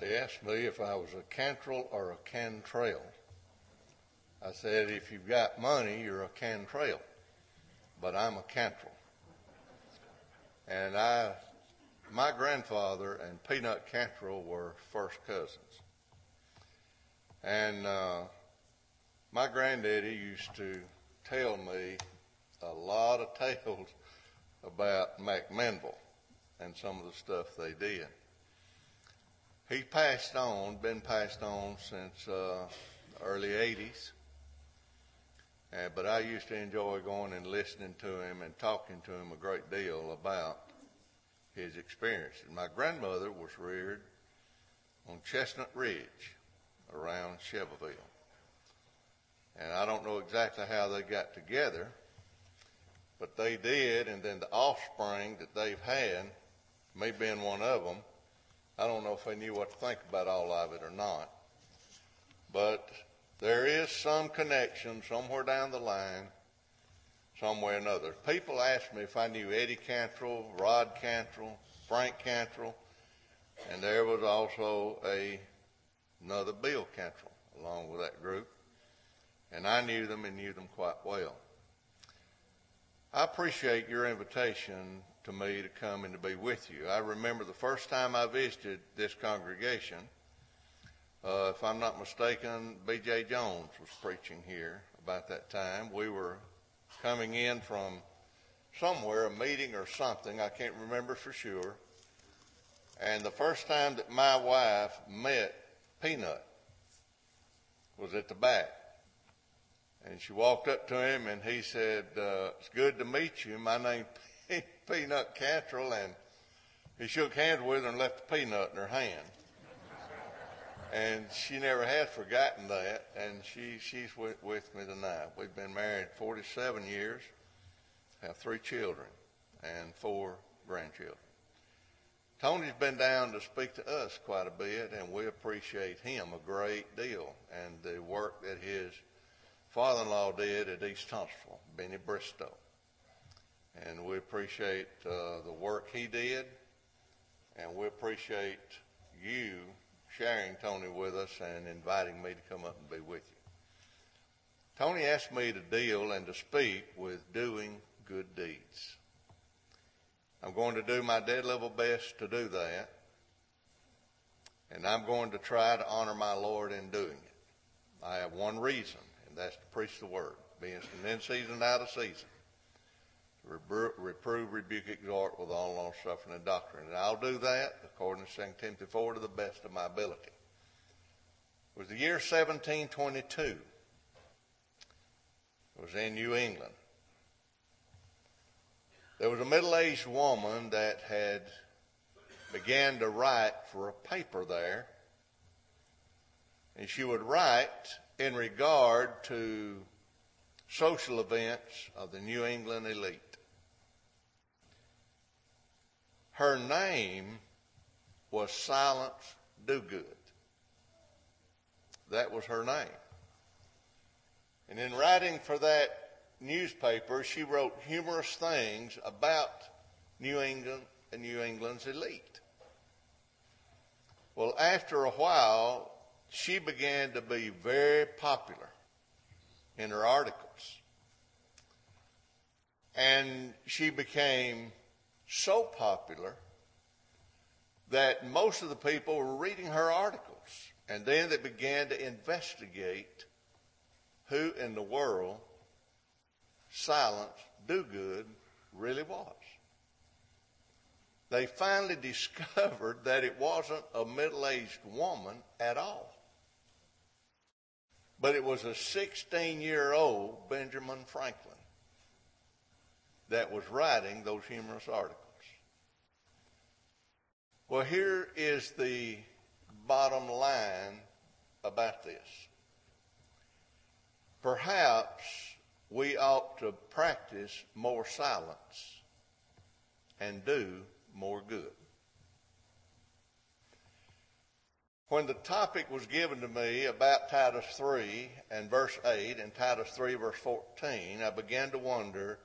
They asked me if I was a cantrell or a cantrell. I said, if you've got money, you're a cantrell, but I'm a cantrell. And I, my grandfather and Peanut Cantrell were first cousins. And uh, my granddaddy used to tell me a lot of tales about Mac McMinnville and some of the stuff they did. He passed on, been passed on since uh, early 80s. Uh, but I used to enjoy going and listening to him and talking to him a great deal about his experiences. My grandmother was reared on Chestnut Ridge around Shelbyville. And I don't know exactly how they got together, but they did, and then the offspring that they've had, me being one of them, I don't know if they knew what to think about all of it or not. But there is some connection somewhere down the line, some way or another. People asked me if I knew Eddie Cantrell, Rod Cantrell, Frank Cantrell, and there was also a, another Bill Cantrell along with that group. And I knew them and knew them quite well. I appreciate your invitation to me to come and to be with you. I remember the first time I visited this congregation, uh, if I'm not mistaken, B.J. Jones was preaching here about that time. We were coming in from somewhere, a meeting or something, I can't remember for sure. And the first time that my wife met Peanut was at the back. And she walked up to him and he said, uh, it's good to meet you. My name's Peanut Cantrell. And he shook hands with her and left a peanut in her hand. and she never has forgotten that. And she, she's with, with me tonight. We've been married 47 years, have three children and four grandchildren. Tony's been down to speak to us quite a bit, and we appreciate him a great deal and the work that his father-in-law did at East Huntsville, Benny Bristow. And we appreciate uh, the work he did, and we appreciate you sharing Tony with us and inviting me to come up and be with you. Tony asked me to deal and to speak with doing good deeds. I'm going to do my dead level best to do that. And I'm going to try to honor my Lord in doing it. I have one reason that's to preach the word, being in season and out of season. Reprove, rebuke, exhort with all long suffering and doctrine. And I'll do that, according to 2 Timothy 4, to the best of my ability. It was the year 1722. It was in New England. There was a middle-aged woman that had began to write for a paper there. And she would write in regard to social events of the New England elite. Her name was Silence Dogood. That was her name. And in writing for that newspaper, she wrote humorous things about New England and New England's elite. Well, after a while, she began to be very popular in her articles. And she became so popular that most of the people were reading her articles. And then they began to investigate who in the world Silence Dogood really was. They finally discovered that it wasn't a middle aged woman at all but it was a 16 year old Benjamin Franklin that was writing those humorous articles. Well, here is the bottom line about this. Perhaps we ought to practice more silence and do more good. When the topic was given to me about Titus 3 and verse 8 and Titus 3 verse 14, I began to wonder,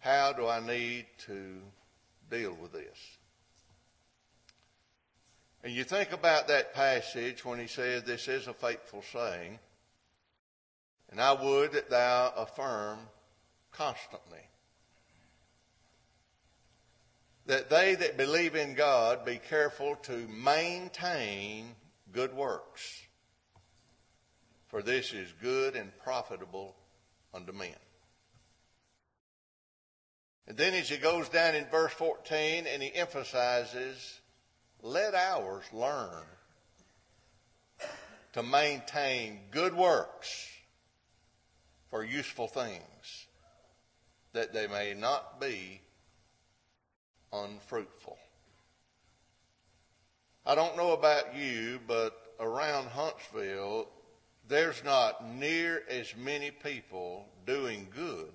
how do I need to deal with this? And you think about that passage when he says, This is a faithful saying, and I would that thou affirm constantly that they that believe in God be careful to maintain good works, for this is good and profitable unto men. And then as he goes down in verse 14 and he emphasizes, let ours learn to maintain good works for useful things, that they may not be unfruitful. I don't know about you, but around Huntsville, there's not near as many people doing good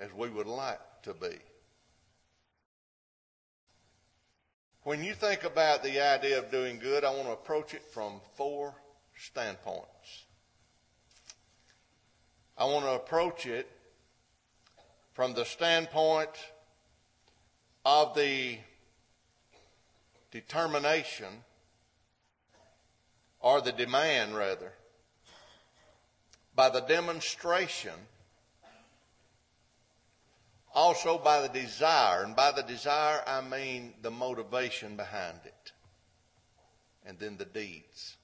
as we would like to be. When you think about the idea of doing good, I want to approach it from four standpoints. I want to approach it from the standpoint of the determination or the demand rather by the demonstration also by the desire, and by the desire I mean the motivation behind it, and then the deeds.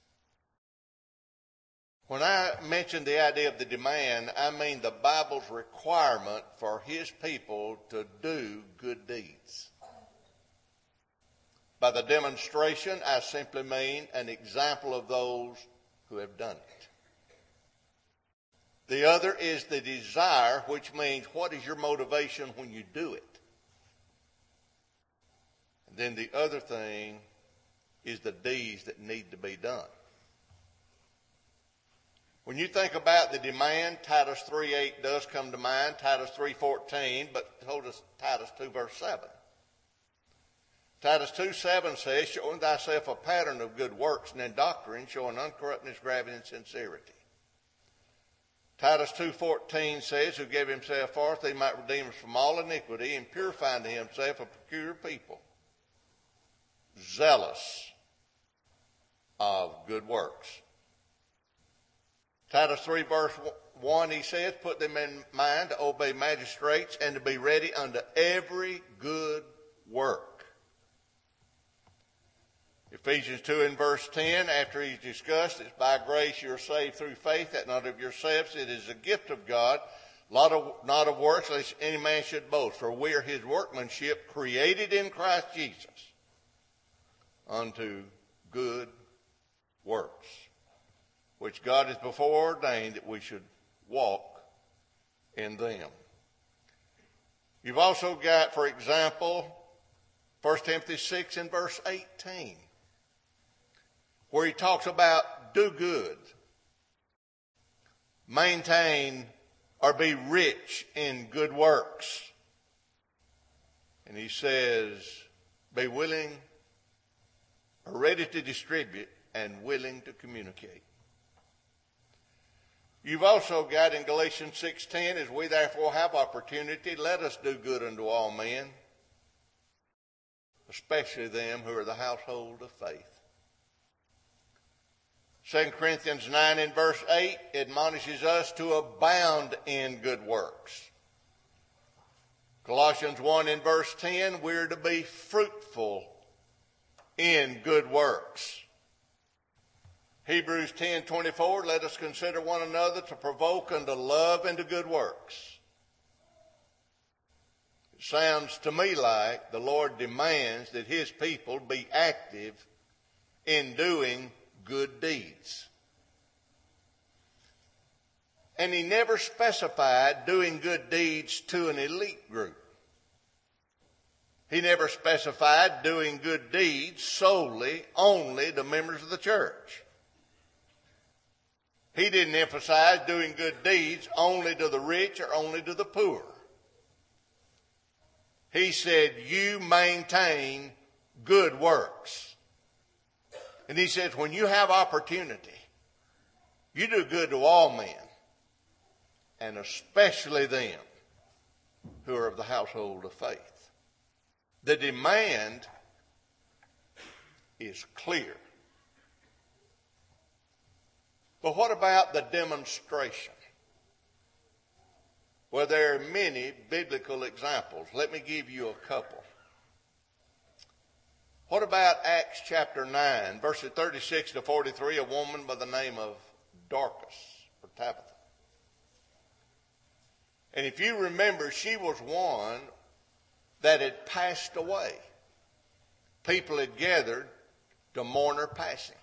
When I mention the idea of the demand, I mean the Bible's requirement for His people to do good deeds. By the demonstration, I simply mean an example of those who have done it. The other is the desire, which means what is your motivation when you do it? And then the other thing is the deeds that need to be done. When you think about the demand, Titus 3.8 does come to mind, Titus 3.14, but hold us Titus 2 verse 7. Titus 2 7 says, showing thyself a pattern of good works and in doctrine, showing uncorruptness, gravity, and sincerity. Titus 2.14 says, who gave himself forth, he might redeem us from all iniquity and purify unto himself a peculiar people, zealous of good works. Titus 3 verse 1, he says, put them in mind to obey magistrates and to be ready unto every good work. Ephesians 2 and verse 10, after he's discussed, it's by grace you're saved through faith, that not of yourselves, it is a gift of God, not of, not of works, lest any man should boast. For we are his workmanship, created in Christ Jesus, unto good works, which God has before ordained that we should walk in them. You've also got, for example, 1 Timothy 6 and verse 18 where he talks about do good, maintain or be rich in good works. And he says, be willing or ready to distribute and willing to communicate. You've also got in Galatians 6:10 as we therefore have opportunity let us do good unto all men especially them who are the household of faith. 2 Corinthians 9 and verse 8 admonishes us to abound in good works. Colossians 1 and verse 10, we're to be fruitful in good works. Hebrews 10, 24, let us consider one another to provoke unto love and to good works. It sounds to me like the Lord demands that His people be active in doing good deeds. And he never specified doing good deeds to an elite group. He never specified doing good deeds solely, only to members of the church. He didn't emphasize doing good deeds only to the rich or only to the poor. He said, you maintain good works. And he says, when you have opportunity, you do good to all men, and especially them who are of the household of faith. The demand is clear. But what about the demonstration? Well, there are many biblical examples. Let me give you a couple. What about Acts chapter 9, verses 36 to 43, a woman by the name of Dorcas or Tabitha? And if you remember, she was one that had passed away. People had gathered to mourn her passing.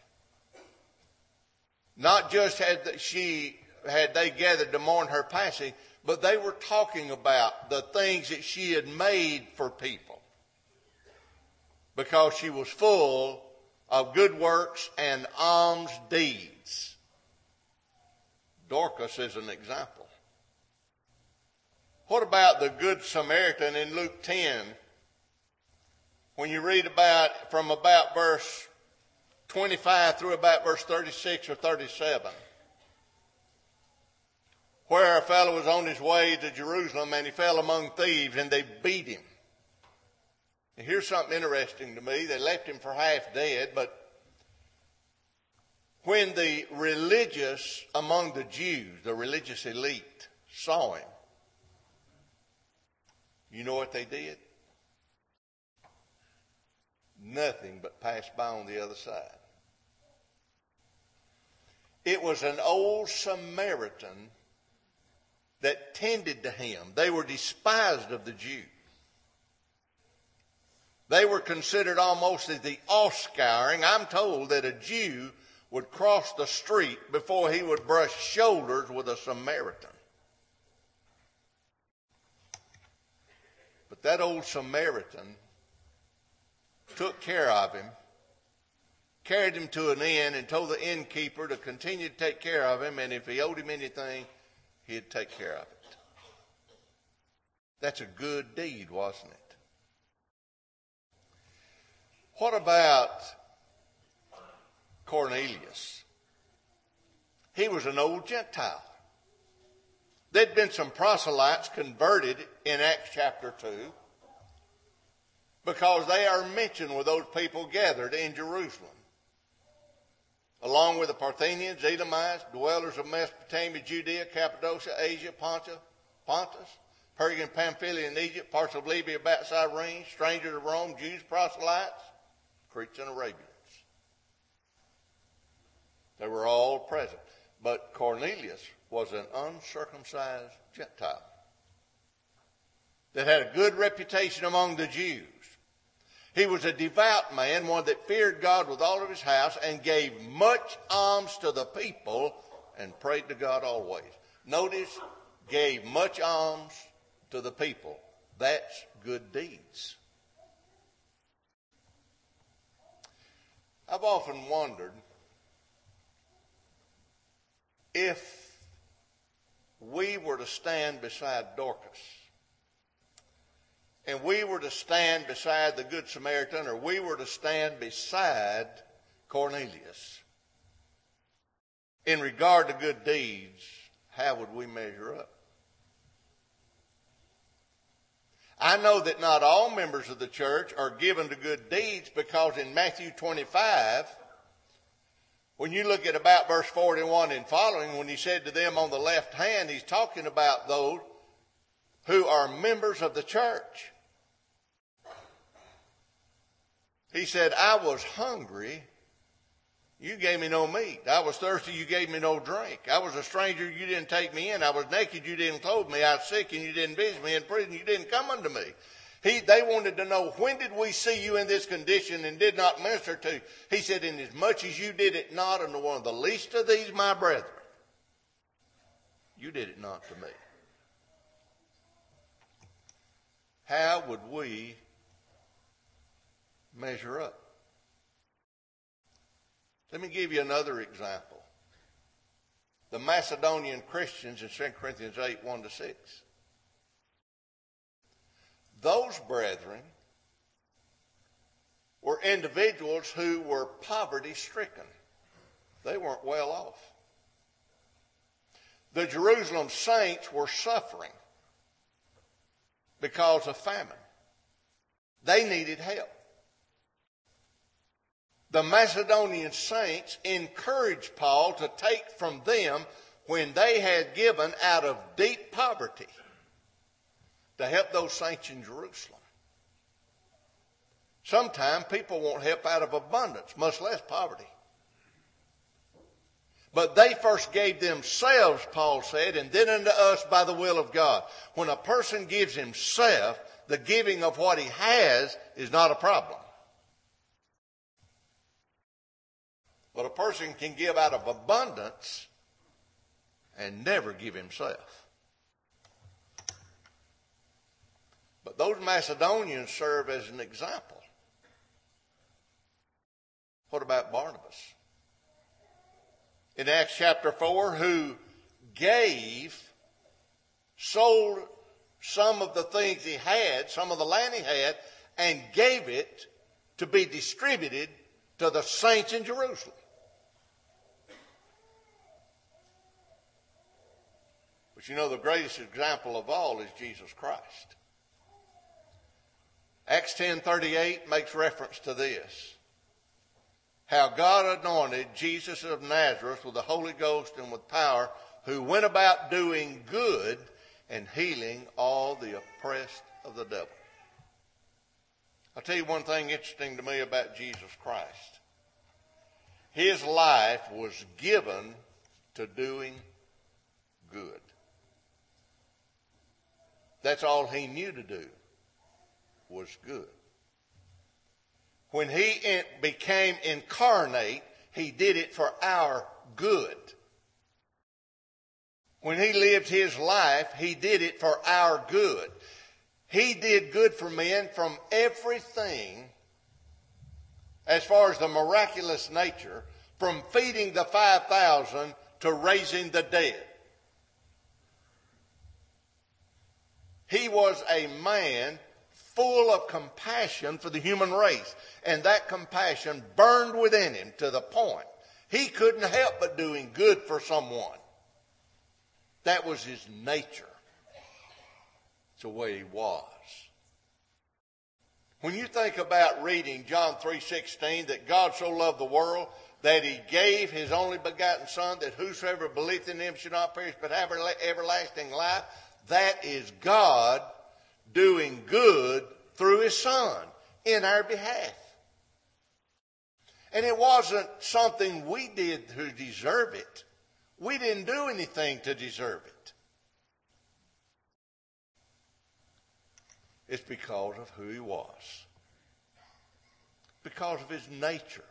Not just had she had they gathered to mourn her passing, but they were talking about the things that she had made for people because she was full of good works and alms deeds. Dorcas is an example. What about the Good Samaritan in Luke 10? When you read about, from about verse 25 through about verse 36 or 37, where a fellow was on his way to Jerusalem and he fell among thieves and they beat him. And here's something interesting to me. They left him for half dead, but when the religious among the Jews, the religious elite, saw him, you know what they did? Nothing but passed by on the other side. It was an old Samaritan that tended to him. They were despised of the Jews. They were considered almost as the offscouring. I'm told that a Jew would cross the street before he would brush shoulders with a Samaritan. But that old Samaritan took care of him, carried him to an inn, and told the innkeeper to continue to take care of him, and if he owed him anything, he'd take care of it. That's a good deed, wasn't it? What about Cornelius? He was an old Gentile. There'd been some proselytes converted in Acts chapter 2 because they are mentioned with those people gathered in Jerusalem along with the Parthians, Edomites, dwellers of Mesopotamia, Judea, Cappadocia, Asia, Pontus, Pontus, Pamphylia, and Egypt, parts of Libya, about Cyrene, strangers of Rome, Jews, proselytes, Cretes, and Arabians. They were all present. But Cornelius was an uncircumcised Gentile that had a good reputation among the Jews. He was a devout man, one that feared God with all of his house and gave much alms to the people and prayed to God always. Notice, gave much alms to the people. That's good deeds. I've often wondered if we were to stand beside Dorcas and we were to stand beside the Good Samaritan, or we were to stand beside Cornelius, in regard to good deeds, how would we measure up? I know that not all members of the church are given to good deeds because in Matthew 25, when you look at about verse 41 and following, when he said to them on the left hand, he's talking about those who are members of the church. He said, I was hungry. You gave me no meat. I was thirsty. You gave me no drink. I was a stranger. You didn't take me in. I was naked. You didn't clothe me. I was sick and you didn't visit me. In prison. You didn't come unto me. He, they wanted to know, when did we see you in this condition and did not minister to you? He said, in as much as you did it not unto one of the least of these, my brethren, you did it not to me. How would we measure up. Let me give you another example. The Macedonian Christians in 2 Corinthians 8 1 to 6. Those brethren were individuals who were poverty stricken. They weren't well off. The Jerusalem saints were suffering because of famine. They needed help. The Macedonian saints encouraged Paul to take from them when they had given out of deep poverty to help those saints in Jerusalem. Sometimes people won't help out of abundance, much less poverty. But they first gave themselves, Paul said, and then unto us by the will of God. When a person gives himself, the giving of what he has is not a problem. But a person can give out of abundance and never give himself. But those Macedonians serve as an example. What about Barnabas? In Acts chapter 4, who gave, sold some of the things he had, some of the land he had, and gave it to be distributed to the saints in Jerusalem. But you know, the greatest example of all is Jesus Christ. Acts 10:38 makes reference to this. How God anointed Jesus of Nazareth with the Holy Ghost and with power, who went about doing good and healing all the oppressed of the devil. I'll tell you one thing interesting to me about Jesus Christ. His life was given to doing good. That's all he knew to do was good. When he became incarnate, he did it for our good. When he lived his life, he did it for our good. He did good for men from everything as far as the miraculous nature, from feeding the 5,000 to raising the dead. He was a man full of compassion for the human race. And that compassion burned within him to the point he couldn't help but doing good for someone. That was his nature. It's the way he was. When you think about reading John 3:16 that God so loved the world that he gave his only begotten son that whosoever believeth in him should not perish but have everlasting life, that is God doing good through His Son in our behalf. And it wasn't something we did to deserve it. We didn't do anything to deserve it. It's because of who He was. Because of His nature.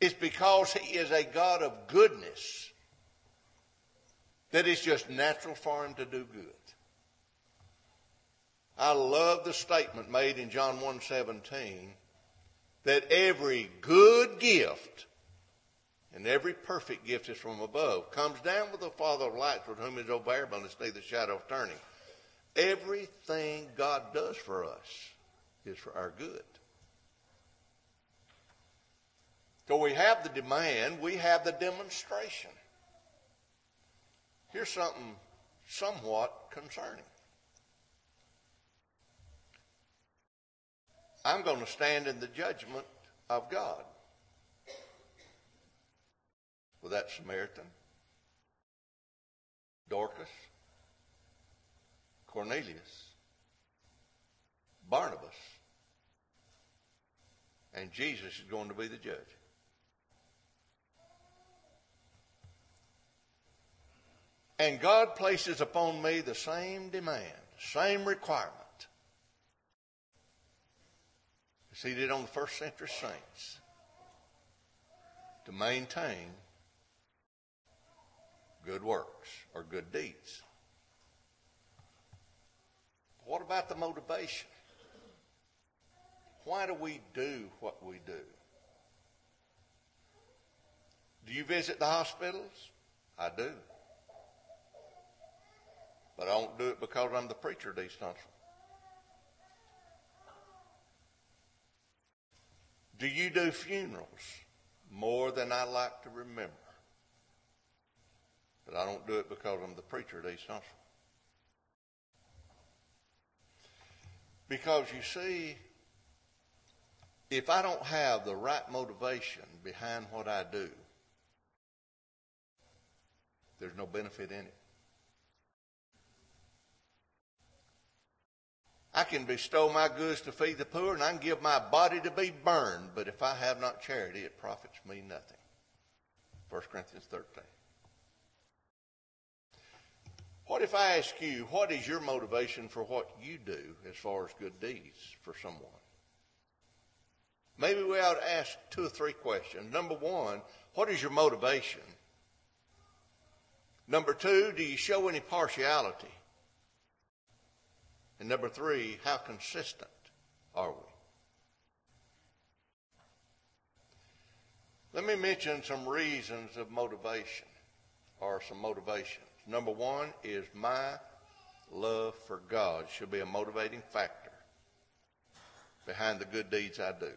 It's because He is a God of goodness that it's just natural for him to do good. I love the statement made in John 1:17 that every good gift and every perfect gift is from above, comes down with the Father of lights, with whom is no variableness, neither shadow of turning. Everything God does for us is for our good. So we have the demand, we have the demonstration. Here's something somewhat concerning. I'm going to stand in the judgment of God with that Samaritan, Dorcas, Cornelius, Barnabas, and Jesus is going to be the judge. And God places upon me the same demand, same requirement. he did on the first century saints to maintain good works or good deeds. What about the motivation? Why do we do what we do? Do you visit the hospitals? I do. But I don't do it because I'm the preacher of East. Do you do funerals? More than I like to remember. But I don't do it because I'm the preacher at East. Because you see, if I don't have the right motivation behind what I do, there's no benefit in it. I can bestow my goods to feed the poor and I can give my body to be burned, but if I have not charity, it profits me nothing. 1 Corinthians 13. What if I ask you, what is your motivation for what you do as far as good deeds for someone? Maybe we ought to ask two or three questions. Number one, what is your motivation? Number two, do you show any partiality? And number three, how consistent are we? Let me mention some reasons of motivation or some motivations. Number one is my love for God should be a motivating factor behind the good deeds I do.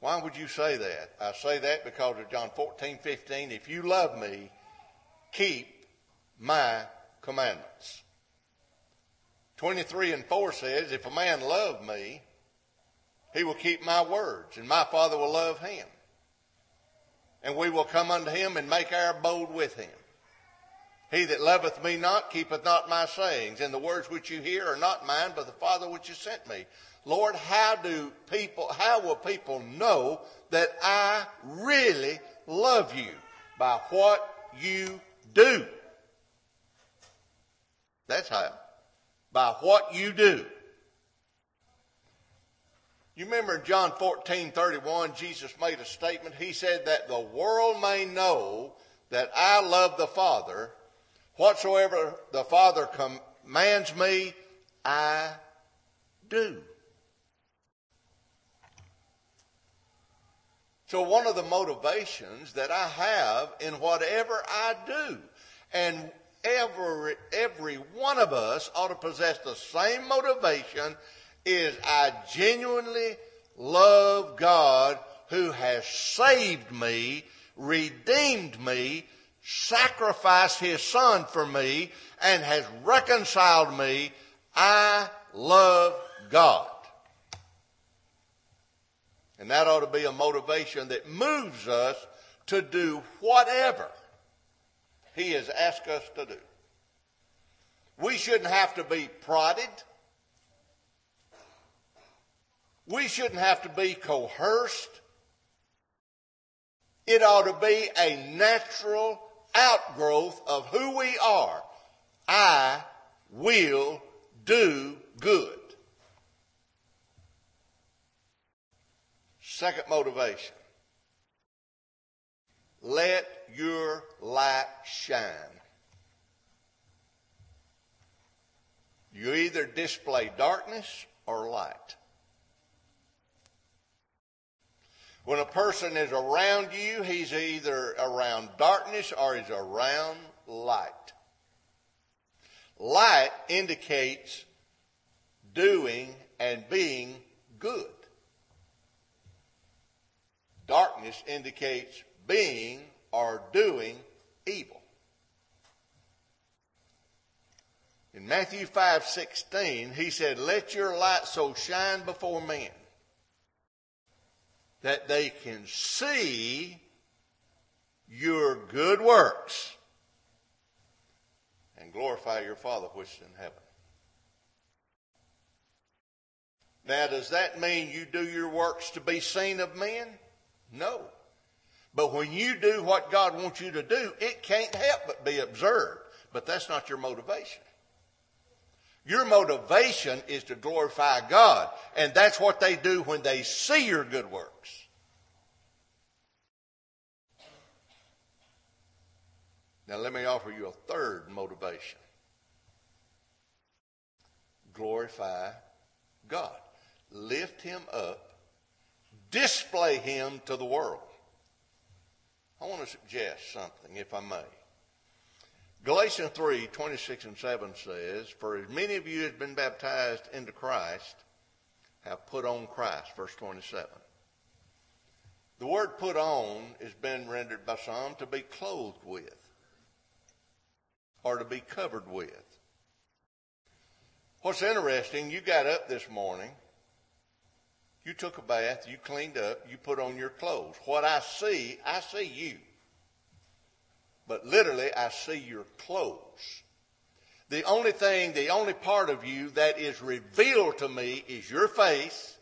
Why would you say that? I say that because of John 14, 15. If you love me, keep my commandments. 23 and 4 says, If a man love me, he will keep my words, and my Father will love him. And we will come unto him and make our abode with him. He that loveth me not keepeth not my sayings, and the words which you hear are not mine, but the Father which has sent me. Lord, how do people, how will people know that I really love you? By what you do. That's how. By what you do. You remember in John 14, 31, Jesus made a statement. He said that the world may know that I love the Father. Whatsoever the Father commands me, I do. So one of the motivations that I have in whatever I do, and every, every one of us ought to possess the same motivation, is I genuinely love God who has saved me, redeemed me, sacrificed his son for me, and has reconciled me. I love God. And that ought to be a motivation that moves us to do whatever He has asked us to do. We shouldn't have to be prodded. We shouldn't have to be coerced. It ought to be a natural outgrowth of who we are. I will do good. Second motivation. Let your light shine. You either display darkness or light. When a person is around you, he's either around darkness or he's around light. Light indicates doing and being good. Darkness indicates being or doing evil. In Matthew 5:16, he said, "Let your light so shine before men that they can see your good works and glorify your Father which is in heaven." Now, does that mean you do your works to be seen of men? No. But when you do what God wants you to do, it can't help but be observed. But that's not your motivation. Your motivation is to glorify God. And that's what they do when they see your good works. Now let me offer you a third motivation. Glorify God. Lift Him up display him to the world. I want to suggest something, if I may. Galatians 3, 26 and 7 says, For as many of you as have been baptized into Christ have put on Christ, verse 27. The word put on has been rendered by some to be clothed with or to be covered with. What's interesting, you got up this morning You took a bath, you cleaned up, you put on your clothes. What I see, I see you. But literally, I see your clothes. The only thing, the only part of you that is revealed to me is your face,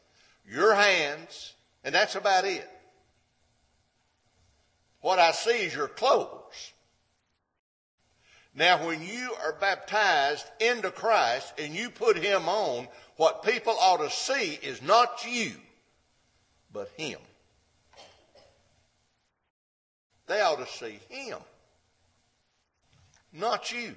your hands, and that's about it. What I see is your clothes. Now, when you are baptized into Christ and you put Him on, what people ought to see is not you, but Him. They ought to see Him, not you.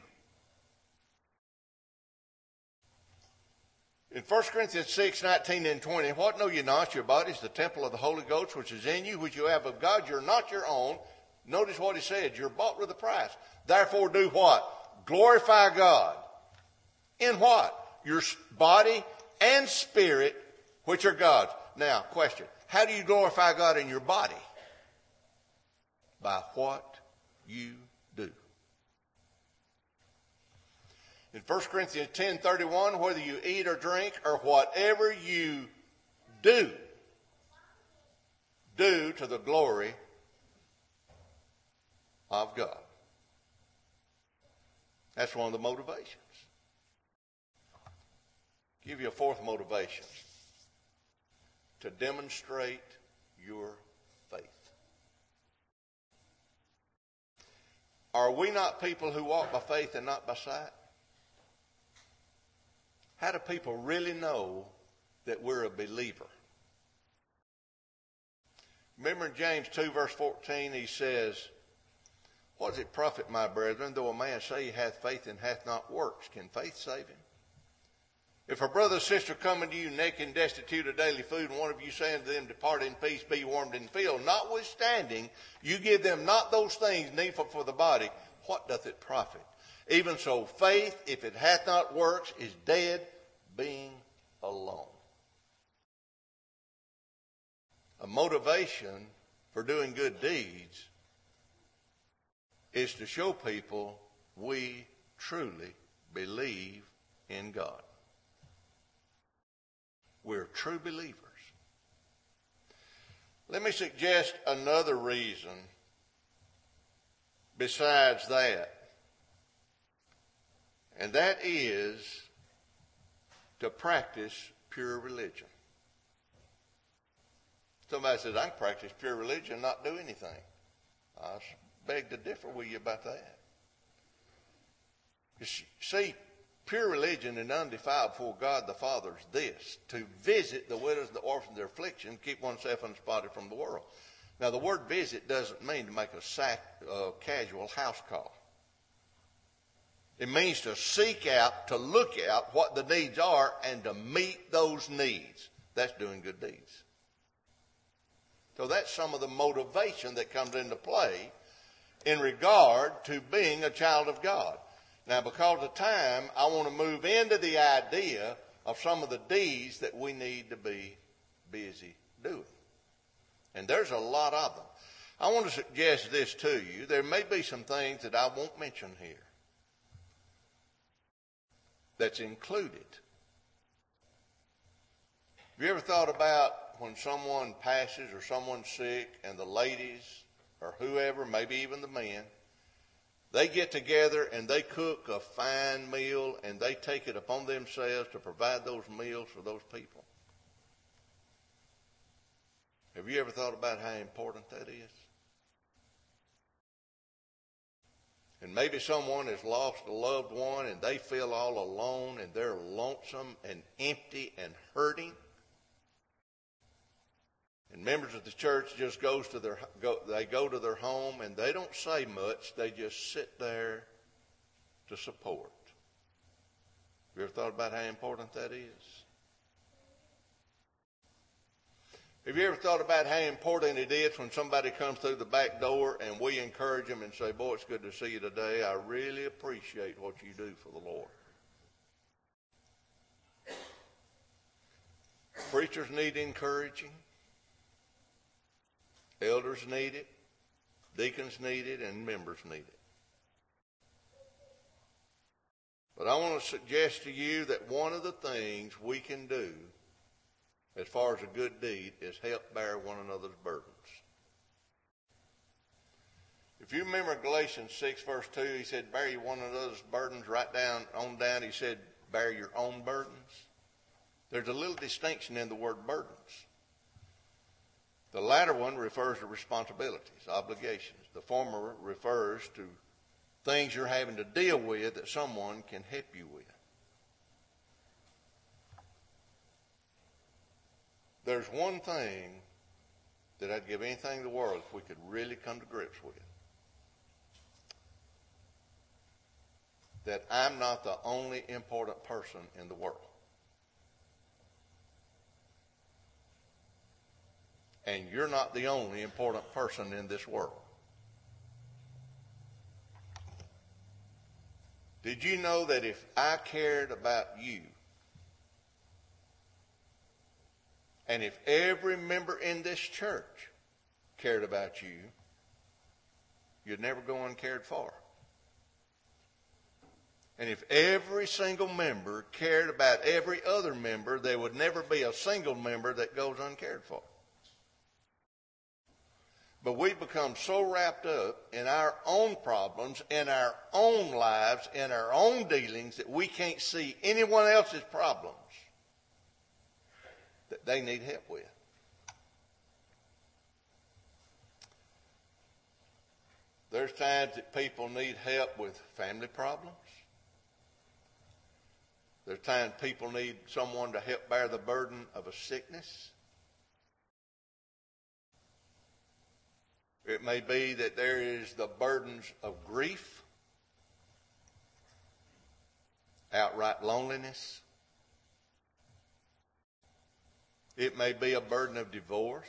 In 1 Corinthians 6, 19 and 20, what know you not? Your body is the temple of the Holy Ghost which is in you, which you have of God. You're not your own. Notice what he said. You're bought with a price. Therefore do what? Glorify God. In what? Your body and spirit, which are God's. Now, question. How do you glorify God in your body? By what you do. In 1 Corinthians 10 31, whether you eat or drink or whatever you do, do to the glory of God. That's one of the motivations. Give you a fourth motivation to demonstrate your faith. Are we not people who walk by faith and not by sight? How do people really know that we're a believer? Remember in James 2 verse 14 he says, What does it profit, my brethren, though a man say he hath faith and hath not works? Can faith save him? If a brother or sister come unto you naked and destitute of daily food, and one of you saying to them, Depart in peace, be warmed and filled, notwithstanding, you give them not those things needful for the body, what doth it profit? Even so, faith, if it hath not works, is dead, being alone. A motivation for doing good deeds is to show people we truly believe in God. We're true believers. Let me suggest another reason besides that and that is to practice pure religion. Somebody says, I can practice pure religion and not do anything. I beg to differ with you about that. You see, pure religion and undefiled before God the Father is this to visit the widows, and the orphans, their affliction, keep oneself unspotted from the world. Now, the word visit doesn't mean to make a sac, uh, casual house call. It means to seek out, to look out what the needs are and to meet those needs. That's doing good deeds. So that's some of the motivation that comes into play in regard to being a child of God. Now, because of time, I want to move into the idea of some of the deeds that we need to be busy doing. And there's a lot of them. I want to suggest this to you. There may be some things that I won't mention here that's included. Have you ever thought about when someone passes or someone's sick and the ladies or whoever, maybe even the men, they get together and they cook a fine meal and they take it upon themselves to provide those meals for those people? Have you ever thought about how important that is? And maybe someone has lost a loved one and they feel all alone and they're lonesome and empty and hurting. And members of the church just goes to their go, they go to their home and they don't say much. They just sit there to support. Have you ever thought about how important that is? Have you ever thought about how important it is when somebody comes through the back door and we encourage them and say, Boy, it's good to see you today. I really appreciate what you do for the Lord. Preachers need encouraging. Elders need it. Deacons need it. And members need it. But I want to suggest to you that one of the things we can do as far as a good deed is help bear one another's burdens. If you remember Galatians 6 verse 2, he said, bear you one another's burdens right down on down. He said, bear your own burdens. There's a little distinction in the word burdens. The latter one refers to responsibilities, obligations. The former refers to things you're having to deal with that someone can help you with. There's one thing that I'd give anything in the world if we could really come to grips with. That I'm not the only important person in the world. And you're not the only important person in this world. Did you know that if I cared about you, and if every member in this church cared about you, you'd never go uncared for? And if every single member cared about every other member, there would never be a single member that goes uncared for. But we become so wrapped up in our own problems, in our own lives, in our own dealings that we can't see anyone else's problems that they need help with. There's times that people need help with family problems. There's times people need someone to help bear the burden of a sickness. It may be that there is the burdens of grief, outright loneliness. It may be a burden of divorce.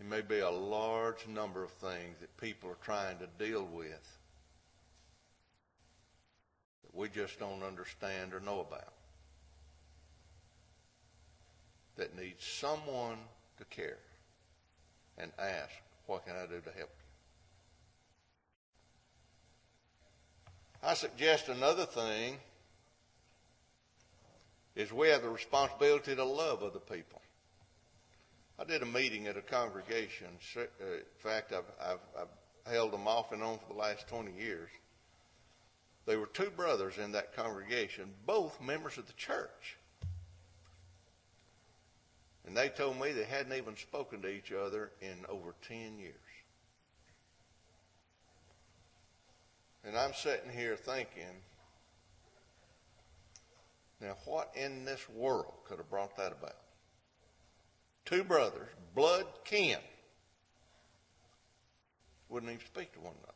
It may be a large number of things that people are trying to deal with that we just don't understand or know about. That needs someone to care and ask, what can I do to help you? I suggest another thing is we have the responsibility to love other people. I did a meeting at a congregation. Uh, in fact, I've, I've, I've held them off and on for the last 20 years. There were two brothers in that congregation, both members of the church. And they told me they hadn't even spoken to each other in over 10 years. And I'm sitting here thinking, now what in this world could have brought that about? Two brothers, blood kin, wouldn't even speak to one another.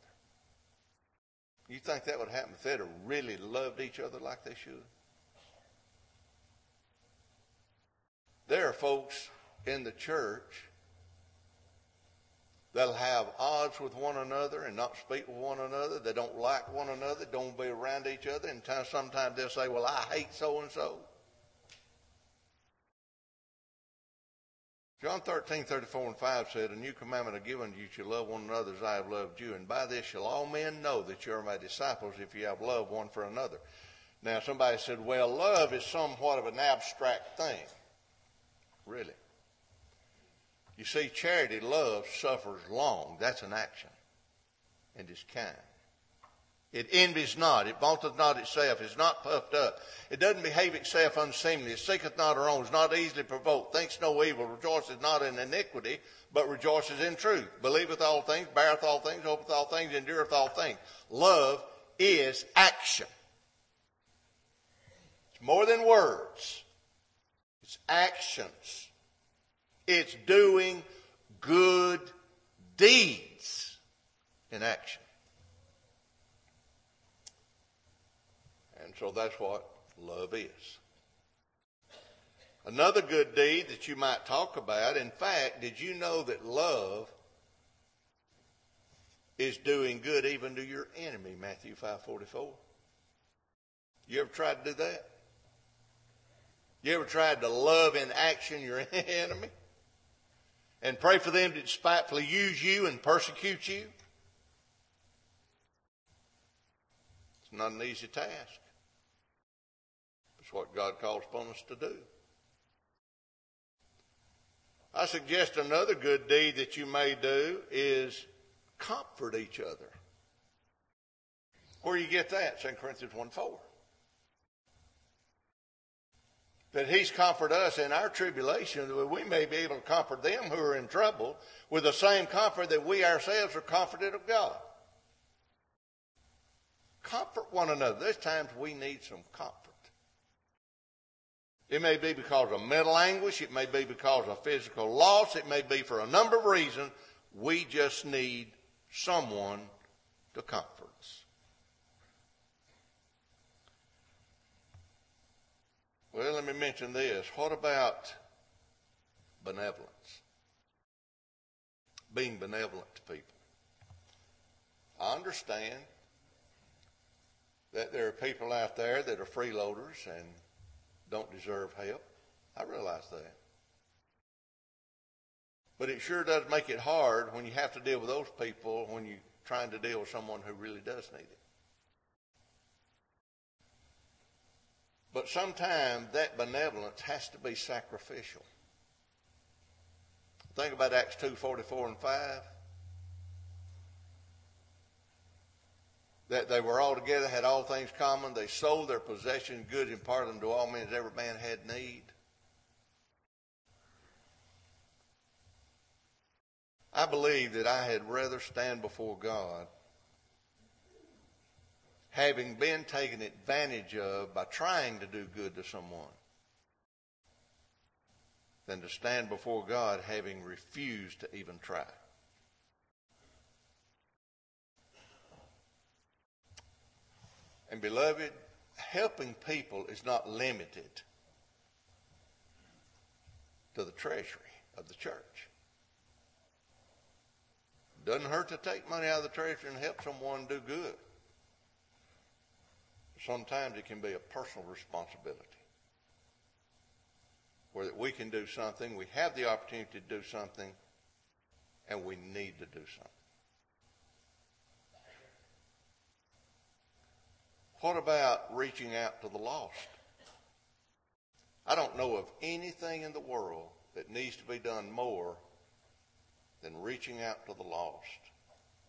You think that would happen if they'd have really loved each other like they should? There are folks in the church that'll have odds with one another and not speak with one another. They don't like one another, don't be around each other, and sometimes they'll say, Well, I hate so and so. John 13, 34 and 5 said, A new commandment I've given you, you love one another as I have loved you. And by this shall all men know that you are my disciples if you have love one for another. Now, somebody said, Well, love is somewhat of an abstract thing. Really. You see, charity, love, suffers long. That's an action. And is kind. It envies not. It vaunteth not itself. It's not puffed up. It doesn't behave itself unseemly. It seeketh not her own. It's not easily provoked. Thinks no evil. Rejoices not in iniquity, but rejoices in truth. Believeth all things, beareth all things, hopeth all things, endureth all things. Love is action. It's more than words. It's actions. It's doing good deeds in action. And so that's what love is. Another good deed that you might talk about, in fact, did you know that love is doing good even to your enemy, Matthew 5:44? You ever tried to do that? You ever tried to love in action your enemy? And pray for them to despitefully use you and persecute you? It's not an easy task. It's what God calls upon us to do. I suggest another good deed that you may do is comfort each other. Where do you get that? 2 Corinthians 1 4. That he's comforted us in our tribulation, that we may be able to comfort them who are in trouble with the same comfort that we ourselves are comforted of God. Comfort one another. There's times we need some comfort. It may be because of mental anguish. It may be because of physical loss. It may be for a number of reasons. We just need someone to comfort us. Well, let me mention this. What about benevolence? Being benevolent to people. I understand that there are people out there that are freeloaders and don't deserve help. I realize that. But it sure does make it hard when you have to deal with those people when you're trying to deal with someone who really does need it. But sometimes that benevolence has to be sacrificial. Think about Acts 2 44 and 5. that they were all together, had all things common. They sold their possessions, goods, and parted them to all men as every man had need. I believe that I had rather stand before God having been taken advantage of by trying to do good to someone than to stand before God having refused to even try. And beloved, helping people is not limited to the treasury of the church. Doesn't hurt to take money out of the treasury and help someone do good. Sometimes it can be a personal responsibility. Where that we can do something, we have the opportunity to do something, and we need to do something. What about reaching out to the lost? I don't know of anything in the world that needs to be done more than reaching out to the lost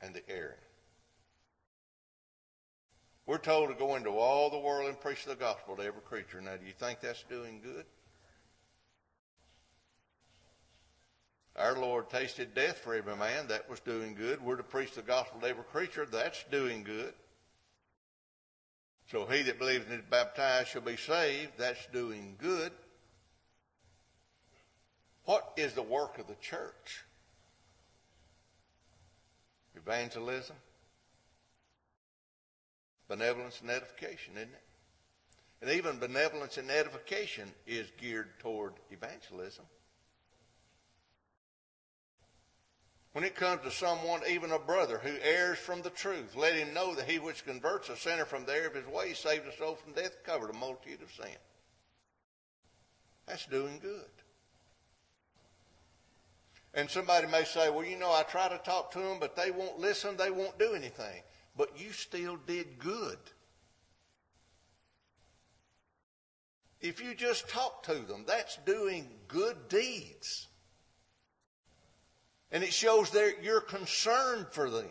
and the erring. We're told to go into all the world and preach the gospel to every creature. Now, do you think that's doing good? Our Lord tasted death for every man. That was doing good. We're to preach the gospel to every creature. That's doing good. So he that believes and is baptized shall be saved. That's doing good. What is the work of the church? Evangelism, benevolence and edification, isn't it? And even benevolence and edification is geared toward evangelism. When it comes to someone, even a brother, who errs from the truth, let him know that he which converts a sinner from the error of his way saved a soul from death, covered a multitude of sin. That's doing good. And somebody may say, well, you know, I try to talk to them, but they won't listen, they won't do anything. But you still did good. If you just talk to them, that's doing good deeds. And it shows that you're concerned for them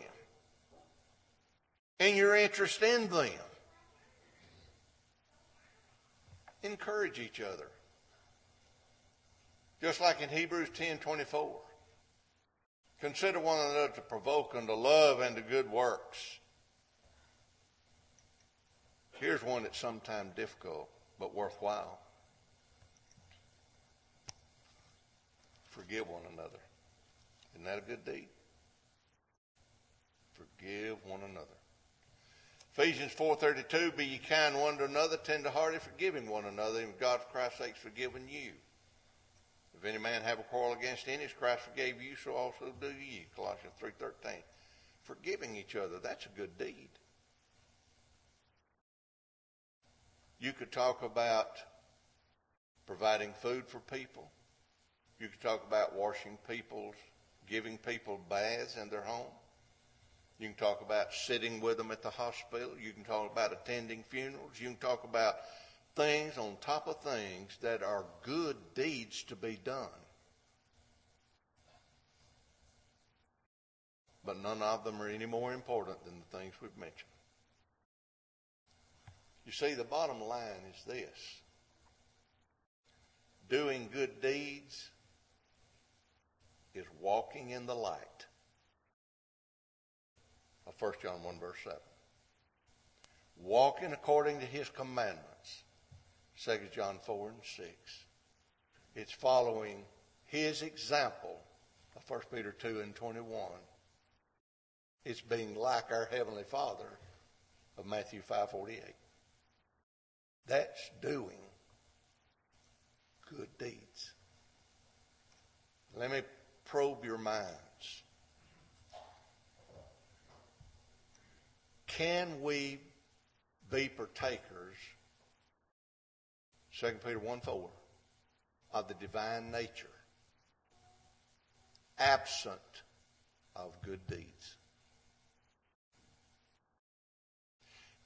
and your interest in them. Encourage each other. Just like in Hebrews 10 24. Consider one another to provoke unto love and to good works. Here's one that's sometimes difficult but worthwhile. Forgive one another. Isn't that a good deed? Forgive one another. Ephesians 4.32, be ye kind one to another, tenderhearted, forgiving one another, and God for Christ's sake forgiven you. If any man have a quarrel against any, as Christ forgave you, so also do ye. Colossians 3.13. Forgiving each other, that's a good deed. You could talk about providing food for people. You could talk about washing people's giving people baths in their home. You can talk about sitting with them at the hospital. You can talk about attending funerals. You can talk about things on top of things that are good deeds to be done. But none of them are any more important than the things we've mentioned. You see, the bottom line is this doing good deeds is walking in the light of 1 John 1 verse 7. Walking according to his commandments, 2 John 4 and 6. It's following his example of 1 Peter 2 and 21. It's being like our Heavenly Father of Matthew 5.48. That's doing good deeds. Let me probe your minds. Can we be partakers, 2 Peter 1 4, of the divine nature, absent of good deeds?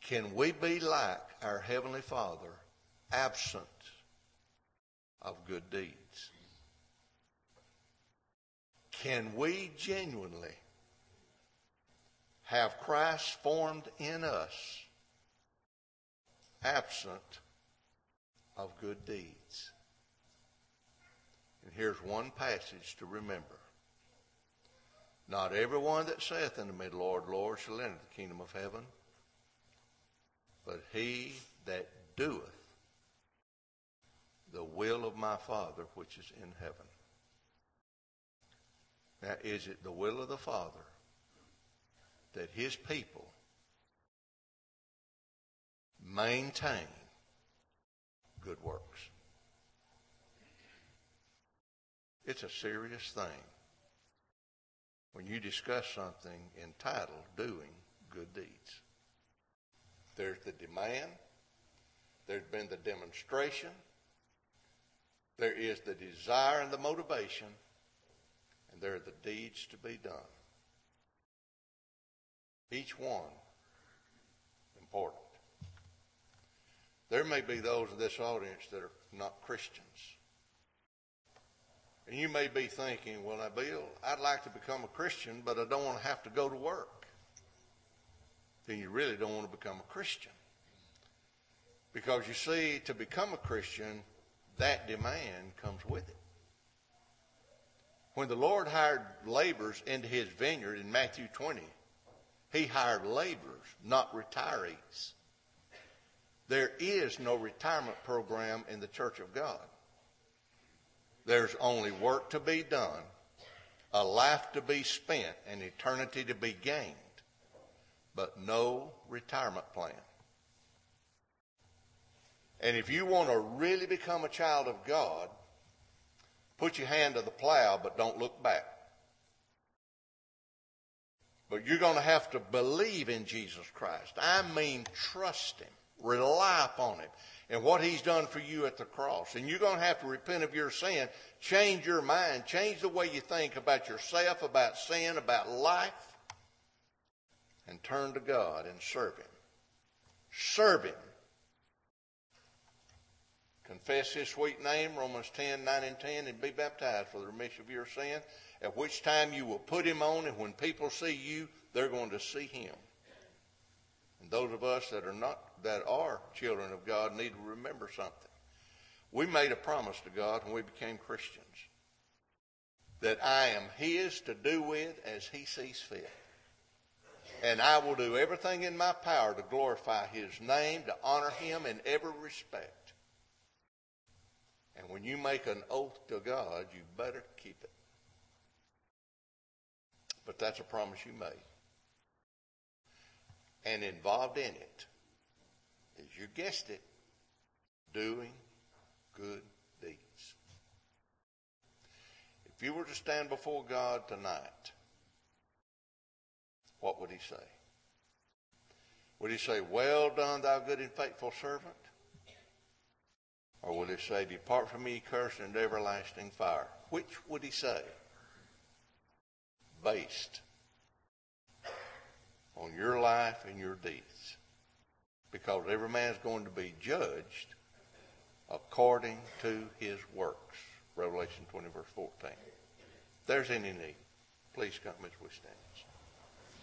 Can we be like our Heavenly Father, absent of good deeds? Can we genuinely have Christ formed in us, absent of good deeds? And here's one passage to remember. Not everyone that saith unto me, Lord, Lord, shall enter the kingdom of heaven, but he that doeth the will of my Father which is in heaven. Now, is it the will of the Father that his people maintain good works? It's a serious thing when you discuss something entitled doing good deeds. There's the demand. There's been the demonstration. There is the desire and the motivation. And there are the deeds to be done. Each one important. There may be those in this audience that are not Christians. And you may be thinking, well, now, Bill, I'd like to become a Christian, but I don't want to have to go to work then you really don't want to become a Christian. Because you see, to become a Christian, that demand comes with it. When the Lord hired laborers into his vineyard in Matthew 20, he hired laborers, not retirees. There is no retirement program in the church of God. There's only work to be done, a life to be spent, an eternity to be gained but no retirement plan. And if you want to really become a child of God, put your hand to the plow, but don't look back. But you're going to have to believe in Jesus Christ. I mean, trust Him, rely upon Him, and what He's done for you at the cross. And you're going to have to repent of your sin, change your mind, change the way you think about yourself, about sin, about life and turn to God and serve Him. Serve Him. Confess His sweet name, Romans 10, 9 and 10, and be baptized for the remission of your sin, at which time you will put Him on, and when people see you, they're going to see Him. And those of us that are not, that are children of God need to remember something. We made a promise to God when we became Christians that I am His to do with as He sees fit. And I will do everything in my power to glorify his name, to honor him in every respect. And when you make an oath to God, you better keep it. But that's a promise you made. And involved in it is, you guessed it, doing good deeds. If you were to stand before God tonight, what would he say? Would he say, Well done, thou good and faithful servant? Or would he say, Depart from me, cursed, and everlasting fire? Which would he say? Based on your life and your deeds. Because every man is going to be judged according to his works. Revelation 20, verse 14. If there's any need, please come as we stand.